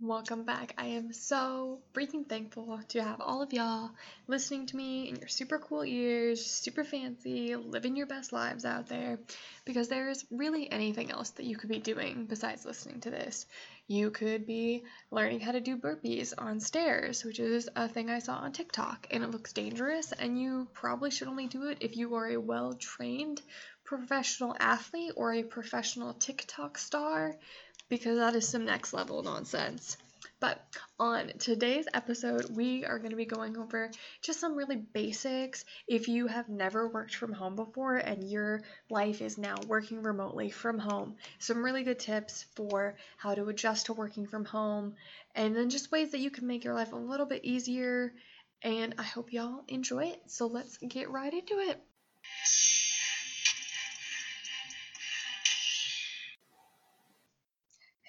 Welcome back. I am so freaking thankful to have all of y'all listening to me in your super cool ears, super fancy, living your best lives out there, because there's really anything else that you could be doing besides listening to this. You could be learning how to do burpees on stairs, which is a thing I saw on TikTok, and it looks dangerous, and you probably should only do it if you are a well trained professional athlete or a professional TikTok star because that is some next level nonsense. But on today's episode, we are going to be going over just some really basics. If you have never worked from home before and your life is now working remotely from home, some really good tips for how to adjust to working from home, and then just ways that you can make your life a little bit easier. And I hope y'all enjoy it. So let's get right into it.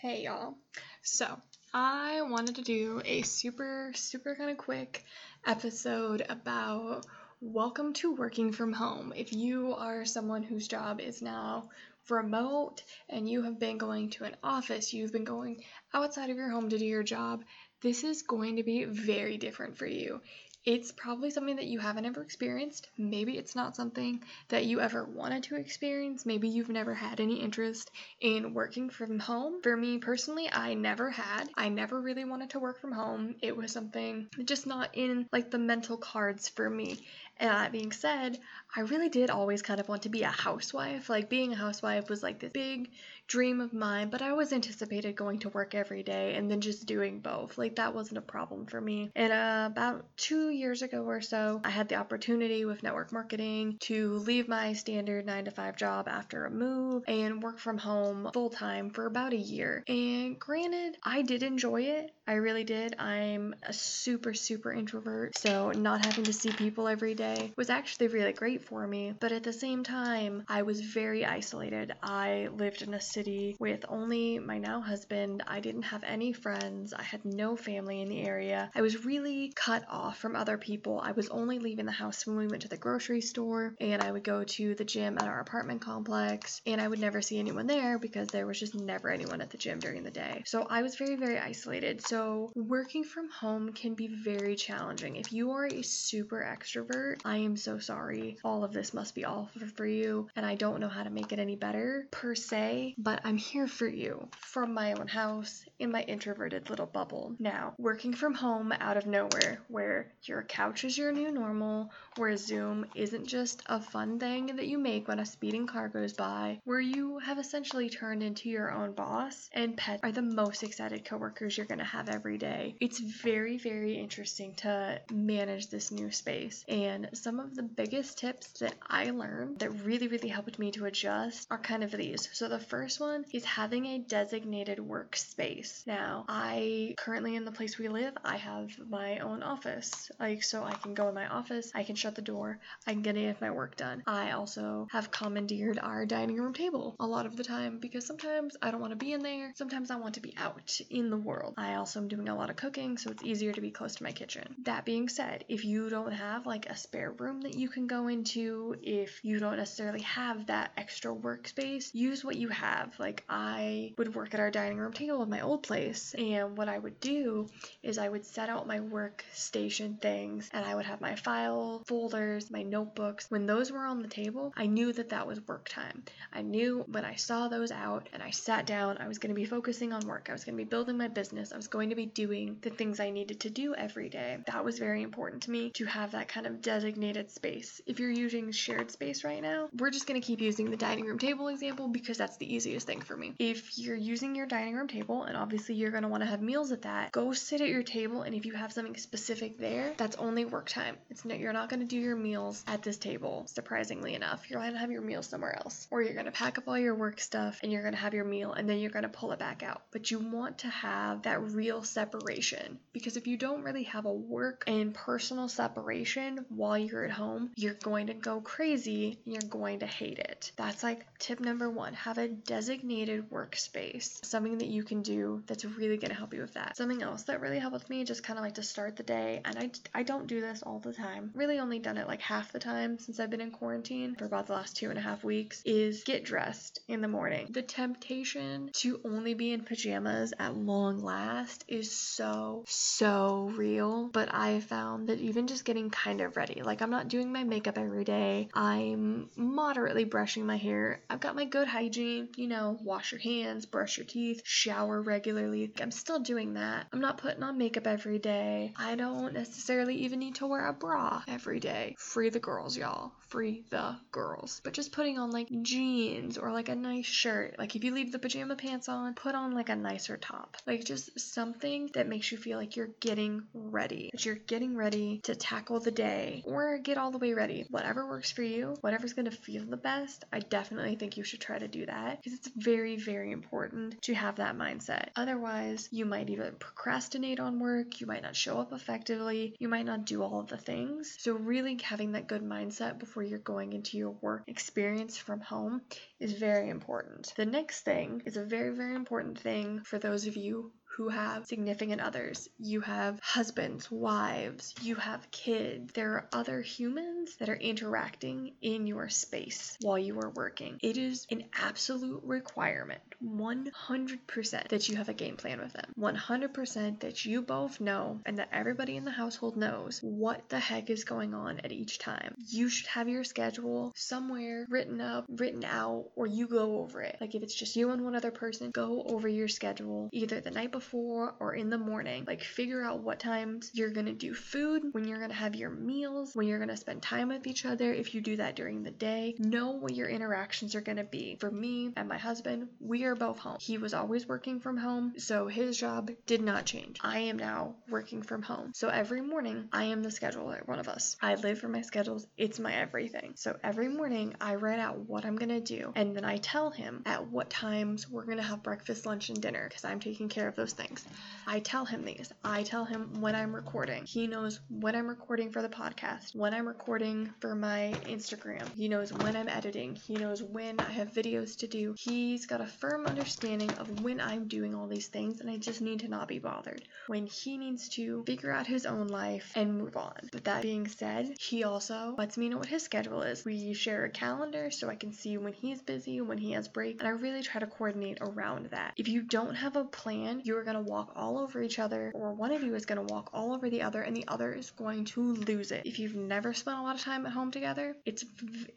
Hey y'all. So, I wanted to do a super, super kind of quick episode about welcome to working from home. If you are someone whose job is now remote and you have been going to an office, you've been going outside of your home to do your job, this is going to be very different for you it's probably something that you haven't ever experienced. Maybe it's not something that you ever wanted to experience. Maybe you've never had any interest in working from home. For me personally, I never had. I never really wanted to work from home. It was something just not in like the mental cards for me. And that being said, I really did always kind of want to be a housewife. Like being a housewife was like this big dream of mine, but I always anticipated going to work every day and then just doing both. Like that wasn't a problem for me. And uh, about two years ago or so, I had the opportunity with network marketing to leave my standard nine to five job after a move and work from home full time for about a year. And granted, I did enjoy it. I really did. I'm a super, super introvert, so not having to see people every day was actually really great for me. But at the same time, I was very isolated. I lived in a city with only my now husband. I didn't have any friends. I had no family in the area. I was really cut off from other people. I was only leaving the house when we went to the grocery store, and I would go to the gym at our apartment complex, and I would never see anyone there because there was just never anyone at the gym during the day. So I was very, very isolated. So so, working from home can be very challenging. If you are a super extrovert, I am so sorry. All of this must be awful for you, and I don't know how to make it any better per se, but I'm here for you from my own house in my introverted little bubble. Now, working from home out of nowhere, where your couch is your new normal, where Zoom isn't just a fun thing that you make when a speeding car goes by, where you have essentially turned into your own boss, and pets are the most excited coworkers you're gonna have every day. It's very, very interesting to manage this new space. And some of the biggest tips that I learned that really, really helped me to adjust are kind of these. So the first one is having a designated workspace. Now, I currently in the place we live, I have my own office. Like, so I can go in my office, I can shut the door, I can get any of my work done. I also have commandeered our dining room table a lot of the time because sometimes I don't want to be in there, sometimes I want to be out in the world. I also I'm doing a lot of cooking, so it's easier to be close to my kitchen. That being said, if you don't have like a spare room that you can go into, if you don't necessarily have that extra workspace, use what you have. Like I would work at our dining room table in my old place, and what I would do is I would set out my workstation things and I would have my file folders, my notebooks. When those were on the table, I knew that that was work time. I knew when I saw those out and I sat down, I was going to be focusing on work. I was going to be building my business. I was going to be doing the things I needed to do every day. That was very important to me to have that kind of designated space. If you're using shared space right now, we're just going to keep using the dining room table example because that's the easiest thing for me. If you're using your dining room table and obviously you're going to want to have meals at that, go sit at your table and if you have something specific there, that's only work time. It's no, you're not going to do your meals at this table, surprisingly enough. You're going to have your meals somewhere else. Or you're going to pack up all your work stuff and you're going to have your meal and then you're going to pull it back out. But you want to have that real real separation because if you don't really have a work and personal separation while you're at home, you're going to go crazy you're going to hate it. That's like tip number one have a designated workspace, something that you can do that's really going to help you with that. Something else that really helped me just kind of like to start the day, and I, I don't do this all the time, really only done it like half the time since I've been in quarantine for about the last two and a half weeks, is get dressed in the morning. The temptation to only be in pajamas at long last is so, so real, but I found that even just getting kind of ready, like I'm not doing my makeup every day, I'm moderately brushing my hair, I've got my good hygiene, you know, wash your hands, brush your teeth, shower regularly. I'm still doing that. I'm not putting on makeup every day. I don't necessarily even need to wear a bra every day. Free the girls, y'all. Free the girls. But just putting on like jeans or like a nice shirt. Like if you leave the pajama pants on, put on like a nicer top. Like just something that makes you feel like you're getting ready. That you're getting ready to tackle the day or get all the way ready. Whatever works for you, whatever's going to feel the best, I definitely think you should try to do that because it's very, very important to have that mindset. Otherwise, you might even procrastinate on work, you might not show up effectively, you might not do all of the things. So, really having that good mindset before you're going into your work experience from home is very important. The next thing is a very, very important thing for those of you who have significant others. You have husbands, wives, you have kids. There are other humans that are interacting in your space while you are working. It is an absolute requirement, 100% that you have a game plan with them. 100% that you both know and that everybody in the household knows what the heck is going on at each time. You should have your schedule somewhere written up, written out, or you go over it. Like if it's just you and one other person, go over your schedule either the night before or in the morning. Like figure out what times you're gonna do food, when you're gonna have your meals, when you're gonna spend time with each other. If you do that during the day, know what your interactions are gonna be. For me and my husband, we both home. He was always working from home, so his job did not change. I am now working from home. So every morning, I am the scheduler, one of us. I live for my schedules, it's my everything. So every morning, I write out what I'm gonna do, and then I tell him at what times we're gonna have breakfast, lunch, and dinner because I'm taking care of those things. I tell him these. I tell him when I'm recording. He knows when I'm recording for the podcast, when I'm recording for my Instagram. He knows when I'm editing. He knows when I have videos to do. He's got a firm understanding of when I'm doing all these things, and I just need to not be bothered. When he needs to figure out his own life and move on. But that being said, he also lets me know what his schedule is. We share a calendar so I can see when he's busy, when he has break, and I really try to coordinate around that. If you don't have a plan, you're going to walk all over each other, or one of you is going to walk all over the other, and the other is going to lose it. If you've never spent a lot of time at home together, it's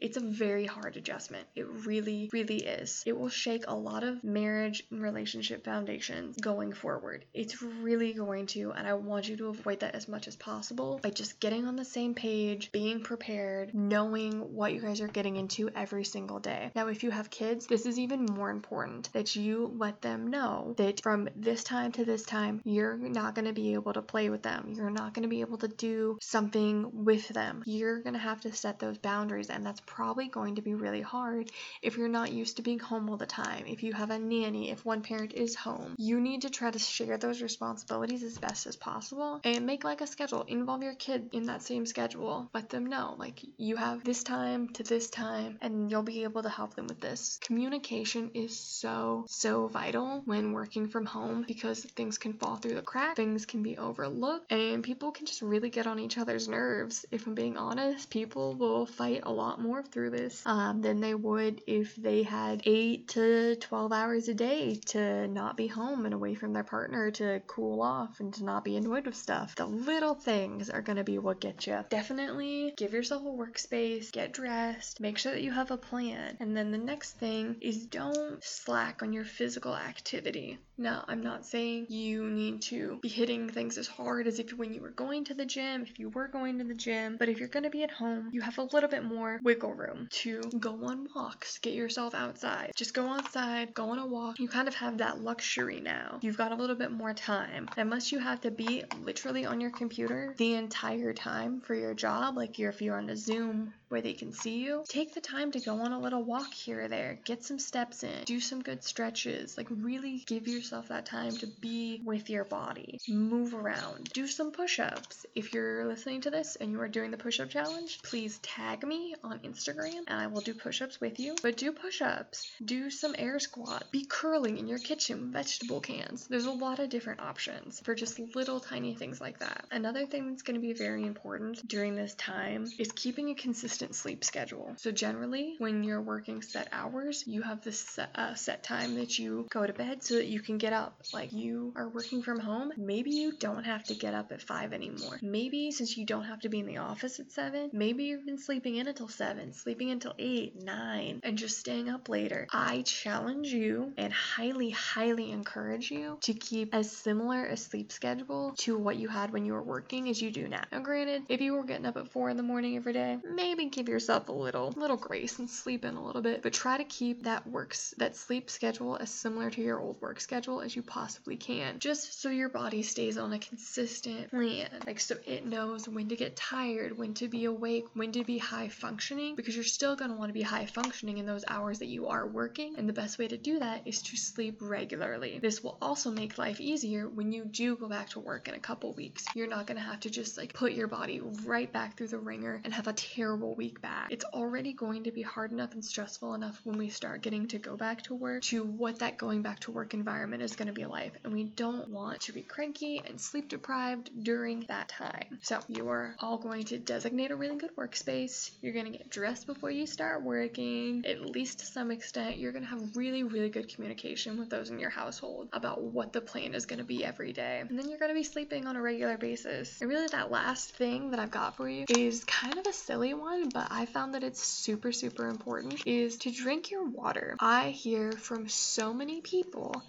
it's a very hard adjustment. It really, really is. It will shake a lot of marriage and relationship foundations going forward. It's really going to, and I want you to avoid that as much as possible by just getting on the same page, being prepared, knowing what you guys are getting into every single day. Now, if you have kids, this is even more important that you let them know that from this time time to this time, you're not going to be able to play with them. You're not going to be able to do something with them. You're going to have to set those boundaries, and that's probably going to be really hard if you're not used to being home all the time. If you have a nanny, if one parent is home, you need to try to share those responsibilities as best as possible and make like a schedule. Involve your kid in that same schedule. Let them know, like, you have this time to this time, and you'll be able to help them with this. Communication is so, so vital when working from home because things can fall through the crack, things can be overlooked, and people can just really get on each other's nerves. If I'm being honest, people will fight a lot more through this um, than they would if they had 8 to 12 hours a day to not be home and away from their partner to cool off and to not be annoyed with stuff. The little things are going to be what get you. Definitely give yourself a workspace, get dressed, make sure that you have a plan. And then the next thing is don't slack on your physical activity. Now, I'm not saying you need to be hitting things as hard as if when you were going to the gym, if you were going to the gym, but if you're going to be at home, you have a little bit more wiggle room to go on walks, get yourself outside. Just go outside, go on a walk. You kind of have that luxury now. You've got a little bit more time. Unless you have to be literally on your computer the entire time for your job, like if you're on a Zoom where they can see you, take the time to go on a little walk here or there, get some steps in, do some good stretches, like really give yourself that time to be with your body, move around, do some push ups. If you're listening to this and you are doing the push up challenge, please tag me on Instagram and I will do push ups with you. But do push ups, do some air squats Be curling in your kitchen with vegetable cans. There's a lot of different options for just little tiny things like that. Another thing that's going to be very important during this time is keeping a consistent sleep schedule. So generally, when you're working set hours, you have this set, uh, set time that you go to bed so that you can get up. Like you are working from home, maybe you don't have to get up at 5 anymore. Maybe since you don't have to be in the office at 7, maybe you've been sleeping in until 7, sleeping until 8, 9, and just staying up later. I challenge you and highly, highly encourage you to keep as similar a sleep schedule to what you had when you were working as you do now. Now, granted, if you were getting up at 4 in the morning every day, maybe give yourself a little, little grace and sleep in a little bit, but try to keep that works, that sleep schedule as similar to your old work schedule as you possibly can, just so your body stays on a consistent plan. Like, so it knows when to get tired, when to be awake, when to be high functioning, because you're still going to want to be high functioning in those hours that you are working. And the best way to do that is to sleep regularly. This will also make life easier when you do go back to work in a couple weeks. You're not to have to just like put your body right back through the wringer and have a terrible week back. It's already going to be hard enough and stressful enough when we start getting to go back to work to what that going back to work environment is to be like. And we don't want to be cranky and sleep deprived during that time. So you are all going to designate a really good workspace. You're to get dressed before you start working, at least to some extent. You're to have really, really good communication with those in your household about what the plan is going to be every day. And then you're going to be sleeping on a regular basis. And really, that last thing that I've got for you is kind of a silly one, but I found that it's super, super important is to drink your water. I hear from so many people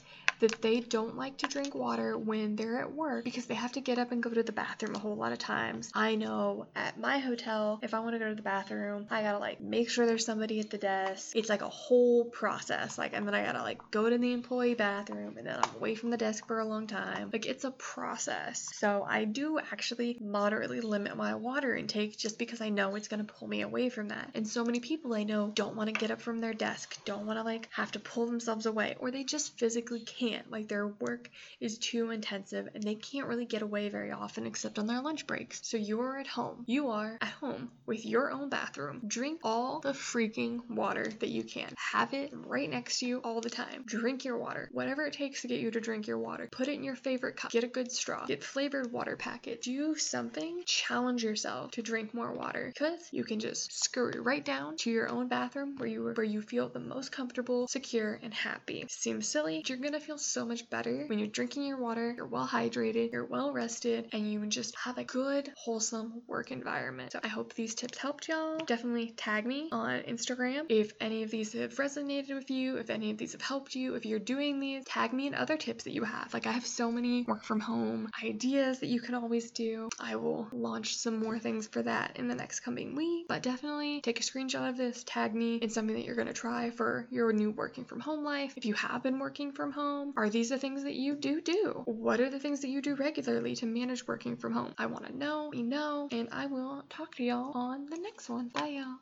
that they don't like to drink water when they're at work because they have to get up and go to the bathroom a whole lot of times. I know at my hotel, if I want to go to the bathroom, I gotta like make sure there's somebody at the desk. It's like a whole process. Like, and then I gotta like go to the employee bathroom and then I'm away from the desk for a long time. Like, it's a process. So I do actually moderately limit my water intake just because I know it's gonna pull me away from that. And so many people I know don't want to get up from their desk, don't want to like have to pull themselves away, or they just physically can't can't. Like their work is too intensive and they can't really get away very often except on their lunch breaks. So you are at home. You are at home with your own bathroom. Drink all the freaking water that you can. Have it right next to you all the time. Drink your water. Whatever it takes to get you to drink your water. Put it in your favorite cup. Get a good straw. Get flavored water packets. Do something. Challenge yourself to drink more water because you can just scurry right down to your own bathroom where you where you feel the most comfortable, secure, and happy. Seems silly, but you're gonna feel so much better when you're drinking your water, you're well hydrated, you're well rested, and you just have a good, wholesome work environment. So I hope these tips helped y'all. Definitely tag me on Instagram if any of these have resonated with you, if any of these have helped you, if you're doing these, tag me in other tips that you have. Like I have so many work from home ideas that you can always do. I will launch some more things for that in the next coming week, but definitely take a screenshot of this, tag me in something that you're going to try for your new working from home life. If you have been working from home, are these the things that you do do? What are the things that you do regularly to manage working from home? I want to know, we know, and I will talk to y'all on the next one. Bye, y'all.